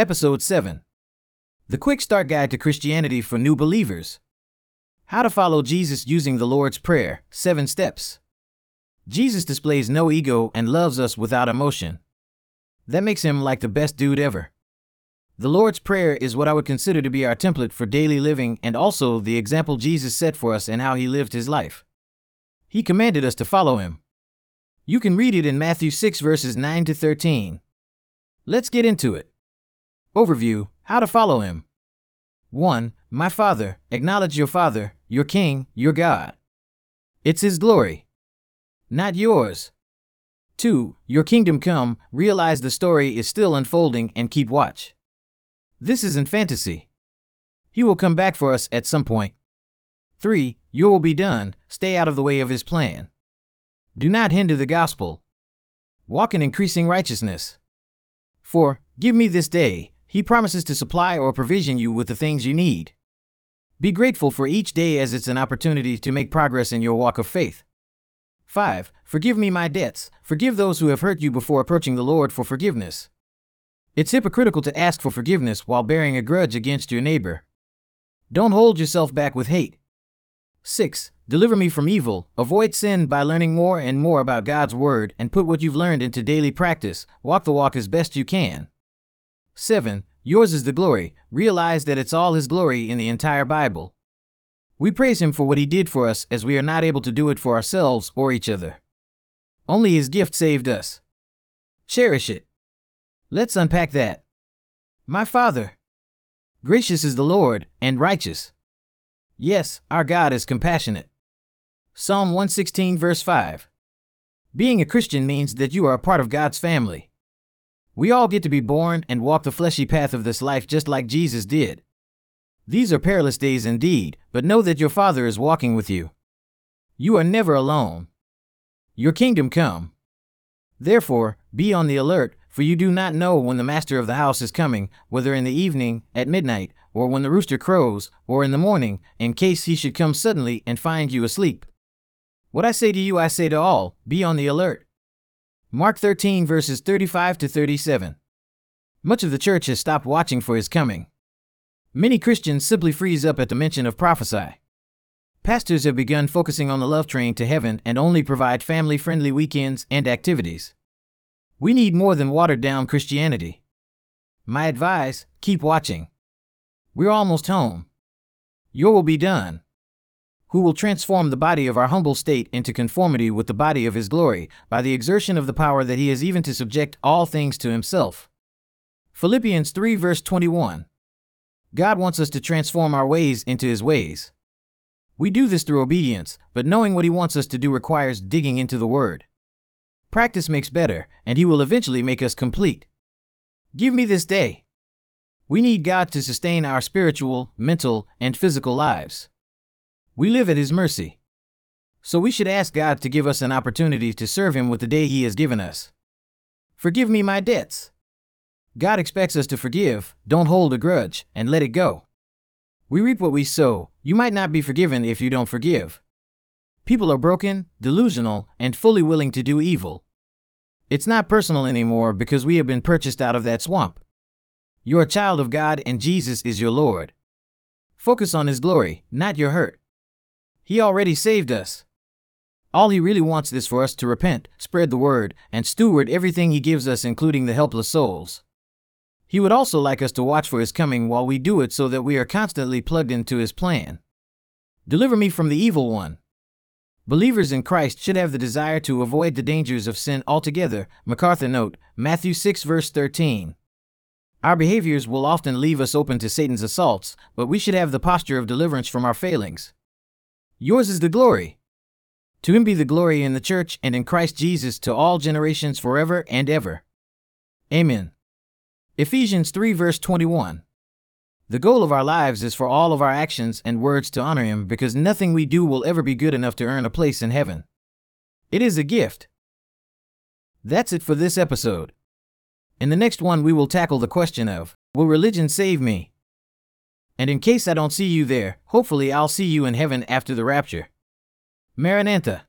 Episode 7 The Quick Start Guide to Christianity for New Believers. How to follow Jesus using the Lord's Prayer 7 Steps. Jesus displays no ego and loves us without emotion. That makes him like the best dude ever. The Lord's Prayer is what I would consider to be our template for daily living and also the example Jesus set for us and how he lived his life. He commanded us to follow him. You can read it in Matthew 6 verses 9 to 13. Let's get into it. Overview How to follow him. 1. My Father, acknowledge your Father, your King, your God. It's His glory, not yours. 2. Your kingdom come, realize the story is still unfolding and keep watch. This isn't fantasy. He will come back for us at some point. 3. Your will be done, stay out of the way of His plan. Do not hinder the gospel. Walk in increasing righteousness. 4. Give me this day, he promises to supply or provision you with the things you need. Be grateful for each day as it's an opportunity to make progress in your walk of faith. 5. Forgive me my debts. Forgive those who have hurt you before approaching the Lord for forgiveness. It's hypocritical to ask for forgiveness while bearing a grudge against your neighbor. Don't hold yourself back with hate. 6. Deliver me from evil. Avoid sin by learning more and more about God's Word and put what you've learned into daily practice. Walk the walk as best you can. 7. Yours is the glory. Realize that it's all His glory in the entire Bible. We praise Him for what He did for us as we are not able to do it for ourselves or each other. Only His gift saved us. Cherish it. Let's unpack that. My Father. Gracious is the Lord, and righteous. Yes, our God is compassionate. Psalm 116, verse 5. Being a Christian means that you are a part of God's family. We all get to be born and walk the fleshy path of this life just like Jesus did. These are perilous days indeed, but know that your Father is walking with you. You are never alone. Your kingdom come. Therefore, be on the alert, for you do not know when the master of the house is coming, whether in the evening, at midnight, or when the rooster crows, or in the morning, in case he should come suddenly and find you asleep. What I say to you, I say to all be on the alert. Mark 13 verses 35 to 37. Much of the church has stopped watching for his coming. Many Christians simply freeze up at the mention of prophesy. Pastors have begun focusing on the love train to heaven and only provide family friendly weekends and activities. We need more than watered down Christianity. My advice keep watching. We're almost home. Your will be done who will transform the body of our humble state into conformity with the body of his glory, by the exertion of the power that he has even to subject all things to himself. Philippians 3 verse 21. God wants us to transform our ways into his ways. We do this through obedience, but knowing what he wants us to do requires digging into the word. Practice makes better, and he will eventually make us complete. Give me this day. We need God to sustain our spiritual, mental, and physical lives. We live at His mercy. So we should ask God to give us an opportunity to serve Him with the day He has given us. Forgive me my debts. God expects us to forgive, don't hold a grudge, and let it go. We reap what we sow. You might not be forgiven if you don't forgive. People are broken, delusional, and fully willing to do evil. It's not personal anymore because we have been purchased out of that swamp. You're a child of God and Jesus is your Lord. Focus on His glory, not your hurt. He already saved us. All He really wants is for us to repent, spread the word, and steward everything He gives us, including the helpless souls. He would also like us to watch for His coming while we do it so that we are constantly plugged into His plan. Deliver me from the evil one. Believers in Christ should have the desire to avoid the dangers of sin altogether. MacArthur note, Matthew 6 verse 13. Our behaviors will often leave us open to Satan's assaults, but we should have the posture of deliverance from our failings. Yours is the glory. To him be the glory in the church and in Christ Jesus to all generations forever and ever. Amen. Ephesians 3 verse 21. The goal of our lives is for all of our actions and words to honor Him because nothing we do will ever be good enough to earn a place in heaven. It is a gift. That's it for this episode. In the next one, we will tackle the question of Will religion save me? And in case I don't see you there, hopefully I'll see you in heaven after the rapture. Maranatha.